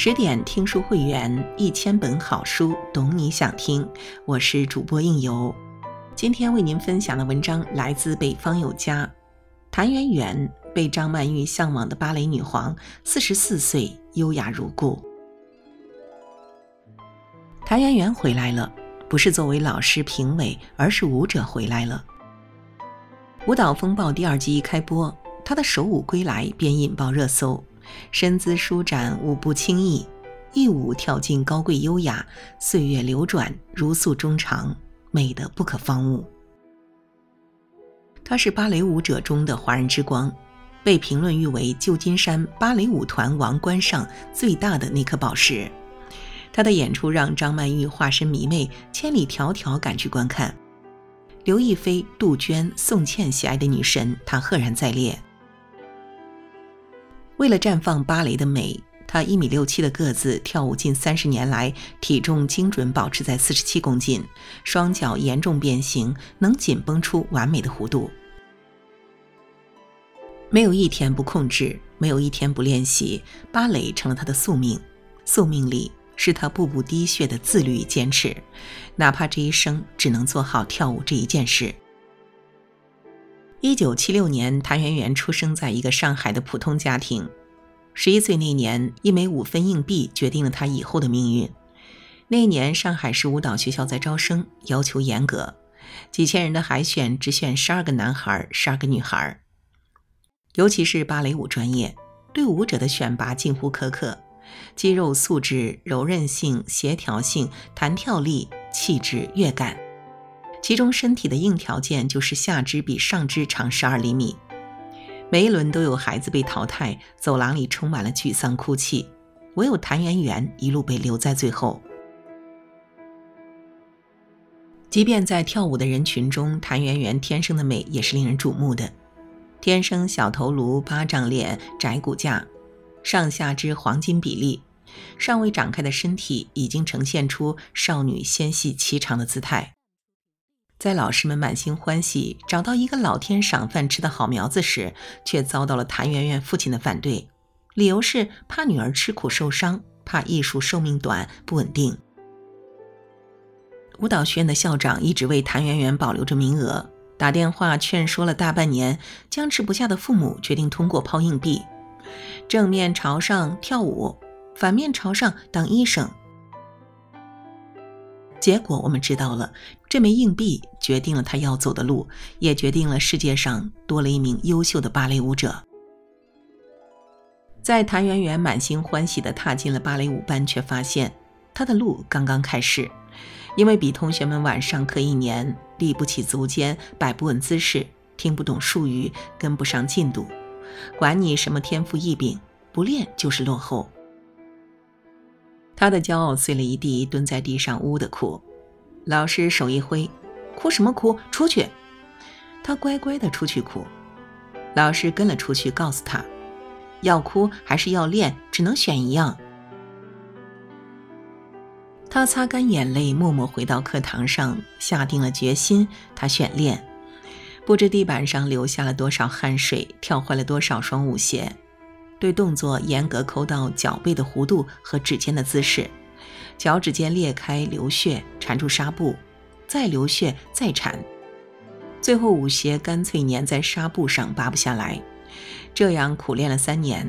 十点听书会员，一千本好书，懂你想听。我是主播应由，今天为您分享的文章来自北方有家。谭元元被张曼玉向往的芭蕾女皇，四十四岁优雅如故。谭元元回来了，不是作为老师评委，而是舞者回来了。《舞蹈风暴》第二季一开播，她的首舞归来便引爆热搜。身姿舒展，舞步轻逸，一舞跳进高贵优雅，岁月流转，如诉衷肠，美得不可方物。她是芭蕾舞者中的华人之光，被评论誉为旧金山芭蕾舞团王冠上最大的那颗宝石。她的演出让张曼玉化身迷妹，千里迢迢赶去观看。刘亦菲、杜鹃、宋茜喜爱的女神，她赫然在列。为了绽放芭蕾的美，她一米六七的个子，跳舞近三十年来，体重精准保持在四十七公斤，双脚严重变形，能紧绷出完美的弧度。没有一天不控制，没有一天不练习，芭蕾成了她的宿命。宿命里是她步步滴血的自律与坚持，哪怕这一生只能做好跳舞这一件事。一九七六年，谭元元出生在一个上海的普通家庭。十一岁那年，一枚五分硬币决定了他以后的命运。那一年，上海市舞蹈学校在招生，要求严格，几千人的海选只选十二个男孩，十二个女孩。尤其是芭蕾舞专业，对舞者的选拔近乎苛刻，肌肉素质、柔韧性、协调性、弹跳力、气质、乐感。其中身体的硬条件就是下肢比上肢长十二厘米。每一轮都有孩子被淘汰，走廊里充满了沮丧哭泣，唯有谭元元一路被留在最后。即便在跳舞的人群中，谭元元天生的美也是令人瞩目的。天生小头颅、巴掌脸、窄骨架，上下肢黄金比例，尚未展开的身体已经呈现出少女纤细颀长的姿态。在老师们满心欢喜找到一个老天赏饭吃的好苗子时，却遭到了谭媛媛父亲的反对，理由是怕女儿吃苦受伤，怕艺术寿命短不稳定。舞蹈学院的校长一直为谭媛媛保留着名额，打电话劝说了大半年，僵持不下的父母决定通过抛硬币，正面朝上跳舞，反面朝上当医生。结果我们知道了，这枚硬币决定了他要走的路，也决定了世界上多了一名优秀的芭蕾舞者。在谭元元满心欢喜地踏进了芭蕾舞班，却发现他的路刚刚开始，因为比同学们晚上课一年，立不起足尖，摆不稳姿势，听不懂术语，跟不上进度，管你什么天赋异禀，不练就是落后。他的骄傲碎了一地，蹲在地上呜的哭。老师手一挥：“哭什么哭？出去！”他乖乖的出去哭。老师跟了出去，告诉他：“要哭还是要练，只能选一样。”他擦干眼泪，默默回到课堂上，下定了决心。他选练，不知地板上流下了多少汗水，跳坏了多少双舞鞋。对动作严格抠到脚背的弧度和指尖的姿势，脚趾尖裂开流血，缠住纱布，再流血，再缠，最后舞鞋干脆粘在纱布上，拔不下来。这样苦练了三年，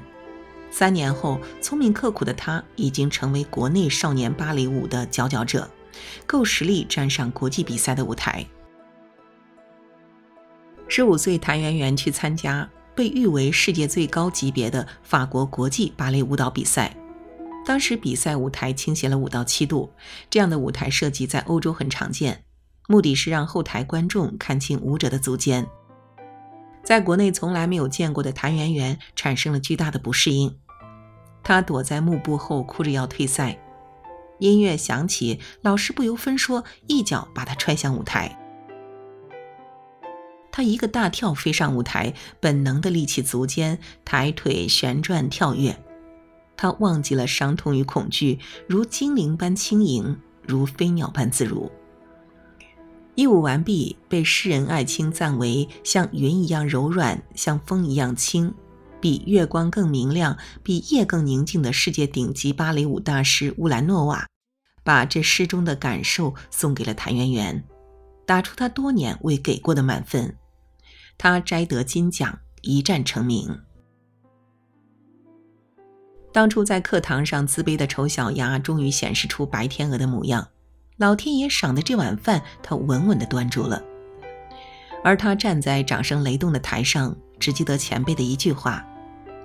三年后，聪明刻苦的他已经成为国内少年芭蕾舞的佼佼者，够实力站上国际比赛的舞台。十五岁，谭元元去参加。被誉为世界最高级别的法国国际芭蕾舞蹈比赛，当时比赛舞台倾斜了五到七度，这样的舞台设计在欧洲很常见，目的是让后台观众看清舞者的足尖。在国内从来没有见过的谭元元产生了巨大的不适应，他躲在幕布后哭着要退赛。音乐响起，老师不由分说，一脚把他踹向舞台。他一个大跳飞上舞台，本能的立起足尖，抬腿旋转跳跃。他忘记了伤痛与恐惧，如精灵般轻盈，如飞鸟般自如。一舞完毕，被诗人艾青赞为像云一样柔软，像风一样轻。比月光更明亮、比夜更宁静的世界顶级芭蕾舞大师乌兰诺瓦，把这诗中的感受送给了谭元元，打出他多年未给过的满分。他摘得金奖，一战成名。当初在课堂上自卑的丑小鸭，终于显示出白天鹅的模样。老天爷赏的这碗饭，他稳稳地端住了。而他站在掌声雷动的台上，只记得前辈的一句话：“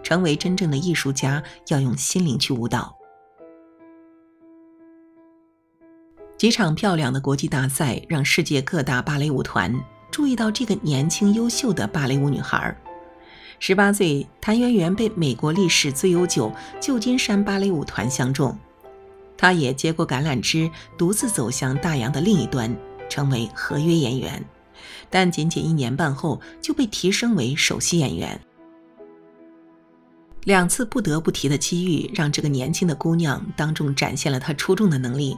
成为真正的艺术家，要用心灵去舞蹈。”几场漂亮的国际大赛，让世界各大芭蕾舞团注意到这个年轻优秀的芭蕾舞女孩。十八岁，谭元元被美国历史最悠久旧金山芭蕾舞团相中，她也接过橄榄枝，独自走向大洋的另一端，成为合约演员。但仅仅一年半后，就被提升为首席演员。两次不得不提的机遇，让这个年轻的姑娘当众展现了她出众的能力。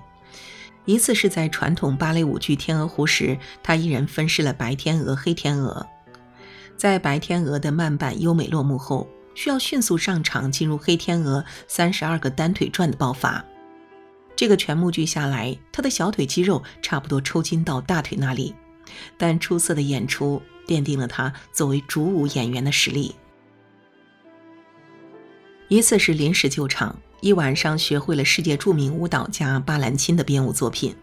一次是在传统芭蕾舞剧《天鹅湖》时，他一人分饰了白天鹅、黑天鹅。在白天鹅的慢板优美落幕后，需要迅速上场进入黑天鹅三十二个单腿转的爆发。这个全幕剧下来，他的小腿肌肉差不多抽筋到大腿那里。但出色的演出奠定了他作为主舞演员的实力。一次是临时救场，一晚上学会了世界著名舞蹈家巴兰钦的编舞作品。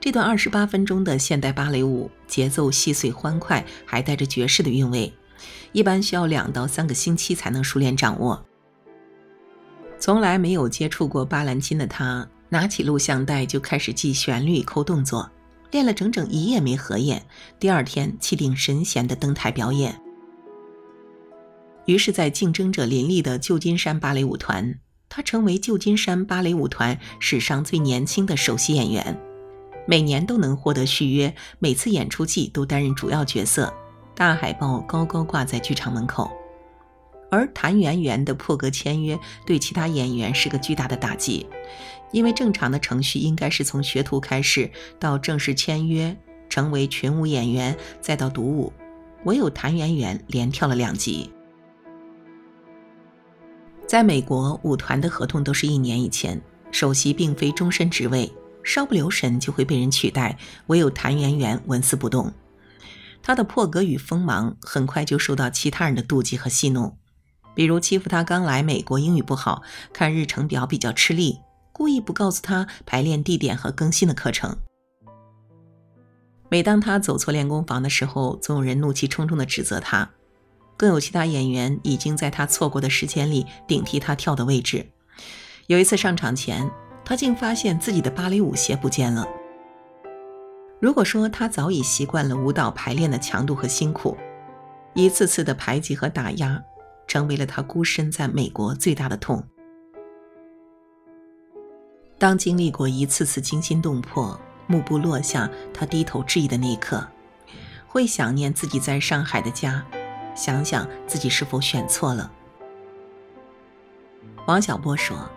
这段二十八分钟的现代芭蕾舞，节奏细碎欢快，还带着爵士的韵味，一般需要两到三个星期才能熟练掌握。从来没有接触过巴兰钦的他，拿起录像带就开始记旋律、抠动作，练了整整一夜没合眼。第二天气定神闲地登台表演。于是，在竞争者林立的旧金山芭蕾舞团，他成为旧金山芭蕾舞团史上最年轻的首席演员。每年都能获得续约，每次演出季都担任主要角色，大海报高高挂在剧场门口。而谭元元的破格签约，对其他演员是个巨大的打击，因为正常的程序应该是从学徒开始，到正式签约，成为群舞演员，再到独舞，唯有谭元元连跳了两级。在美国，舞团的合同都是一年以前，首席并非终身职位。稍不留神就会被人取代，唯有谭元元纹丝不动。他的破格与锋芒很快就受到其他人的妒忌和戏弄，比如欺负他刚来美国英语不好，看日程表比较吃力，故意不告诉他排练地点和更新的课程。每当他走错练功房的时候，总有人怒气冲冲地指责他，更有其他演员已经在他错过的时间里顶替他跳的位置。有一次上场前。他竟发现自己的芭蕾舞鞋不见了。如果说他早已习惯了舞蹈排练的强度和辛苦，一次次的排挤和打压，成为了他孤身在美国最大的痛。当经历过一次次惊心动魄，幕布落下，他低头致意的那一刻，会想念自己在上海的家，想想自己是否选错了。王小波说。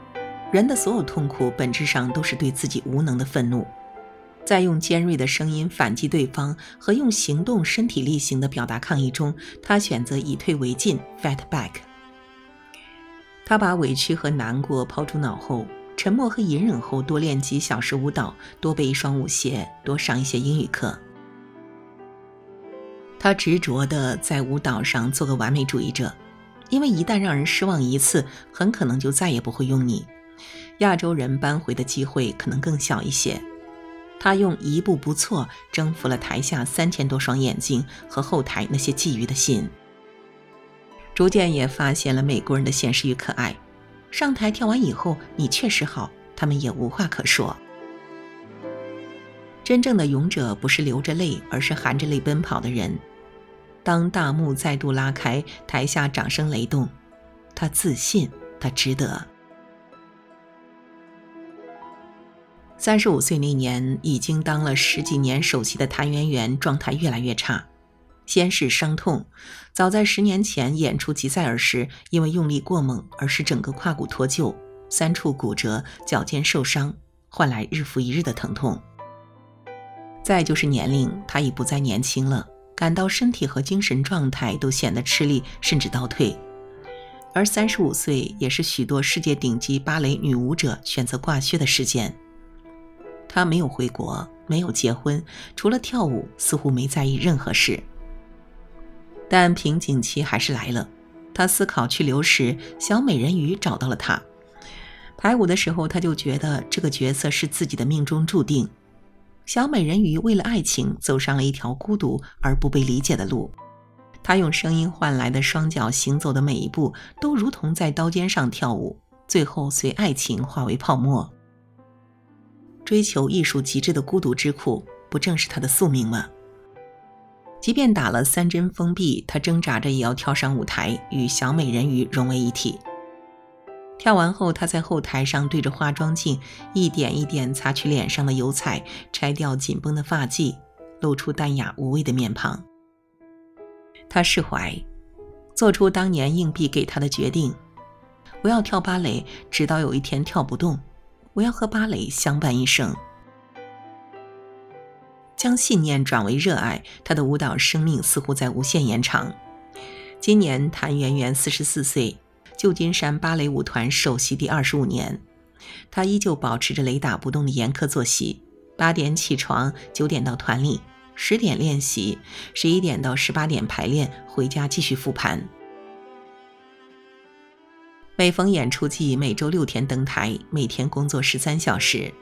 人的所有痛苦，本质上都是对自己无能的愤怒，在用尖锐的声音反击对方和用行动身体力行的表达抗议中，他选择以退为进 （fight back）。他把委屈和难过抛诸脑后，沉默和隐忍后，多练几小时舞蹈，多备一双舞鞋，多上一些英语课。他执着地在舞蹈上做个完美主义者，因为一旦让人失望一次，很可能就再也不会用你。亚洲人扳回的机会可能更小一些。他用一步不错征服了台下三千多双眼睛和后台那些觊觎的心，逐渐也发现了美国人的现实与可爱。上台跳完以后，你确实好，他们也无话可说。真正的勇者不是流着泪，而是含着泪奔跑的人。当大幕再度拉开，台下掌声雷动，他自信，他值得。三十五岁那年，已经当了十几年首席的谭元元状态越来越差。先是伤痛，早在十年前演出吉赛尔时，因为用力过猛而使整个胯骨脱臼，三处骨折，脚尖受伤，换来日复一日的疼痛。再就是年龄，他已不再年轻了，感到身体和精神状态都显得吃力，甚至倒退。而三十五岁也是许多世界顶级芭蕾女舞者选择挂靴的时间。她没有回国，没有结婚，除了跳舞，似乎没在意任何事。但瓶颈期还是来了。她思考去留时，小美人鱼找到了她。排舞的时候，她就觉得这个角色是自己的命中注定。小美人鱼为了爱情，走上了一条孤独而不被理解的路。她用声音换来的双脚行走的每一步，都如同在刀尖上跳舞，最后随爱情化为泡沫。追求艺术极致的孤独之苦，不正是她的宿命吗？即便打了三针封闭，她挣扎着也要跳上舞台，与小美人鱼融为一体。跳完后，她在后台上对着化妆镜一点一点擦去脸上的油彩，拆掉紧绷的发髻，露出淡雅无畏的面庞。她释怀，做出当年硬币给她的决定：我要跳芭蕾，直到有一天跳不动。我要和芭蕾相伴一生。将信念转为热爱，她的舞蹈生命似乎在无限延长。今年谭元元四十四岁，旧金山芭蕾舞团首席第二十五年，他依旧保持着雷打不动的严苛作息：八点起床，九点到团里，十点练习，十一点到十八点排练，回家继续复盘。每逢演出季，每周六天登台，每天工作十三小时，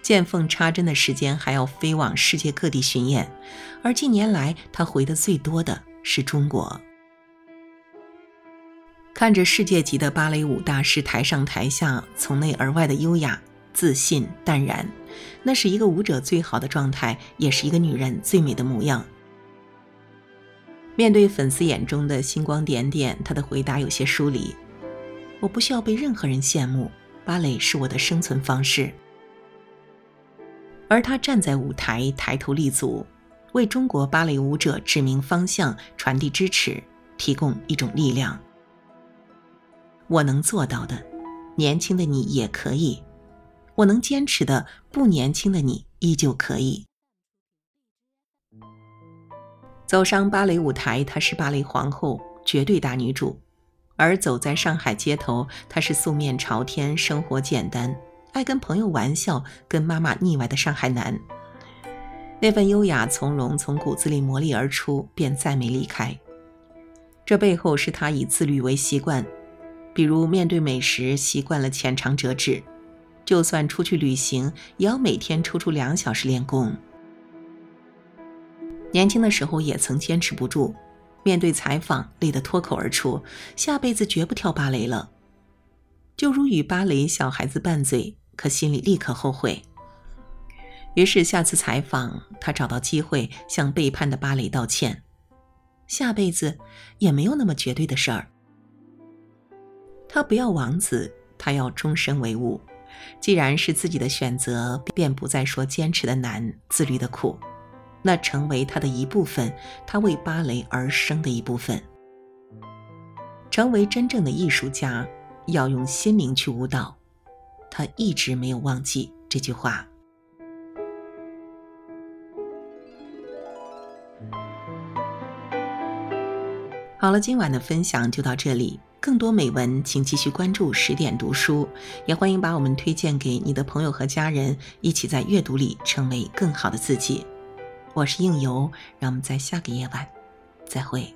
见缝插针的时间还要飞往世界各地巡演。而近年来，他回的最多的是中国。看着世界级的芭蕾舞大师台上台下从内而外的优雅、自信、淡然，那是一个舞者最好的状态，也是一个女人最美的模样。面对粉丝眼中的星光点点，他的回答有些疏离。我不需要被任何人羡慕，芭蕾是我的生存方式。而他站在舞台，抬头立足，为中国芭蕾舞者指明方向，传递支持，提供一种力量。我能做到的，年轻的你也可以；我能坚持的，不年轻的你依旧可以。走上芭蕾舞台，她是芭蕾皇后，绝对大女主。而走在上海街头，她是素面朝天、生活简单、爱跟朋友玩笑、跟妈妈腻歪的上海男。那份优雅从容从骨子里磨砺而出，便再没离开。这背后是他以自律为习惯，比如面对美食习惯了浅尝辄止，就算出去旅行，也要每天抽出两小时练功。年轻的时候也曾坚持不住。面对采访，累得脱口而出：“下辈子绝不跳芭蕾了。”就如与芭蕾小孩子拌嘴，可心里立刻后悔。于是下次采访，他找到机会向背叛的芭蕾道歉。下辈子也没有那么绝对的事儿。他不要王子，他要终身为伍。既然是自己的选择，便不再说坚持的难，自律的苦。那成为他的一部分，他为芭蕾而生的一部分。成为真正的艺术家，要用心灵去舞蹈。他一直没有忘记这句话。好了，今晚的分享就到这里。更多美文，请继续关注十点读书，也欢迎把我们推荐给你的朋友和家人，一起在阅读里成为更好的自己。我是应由，让我们在下个夜晚再会。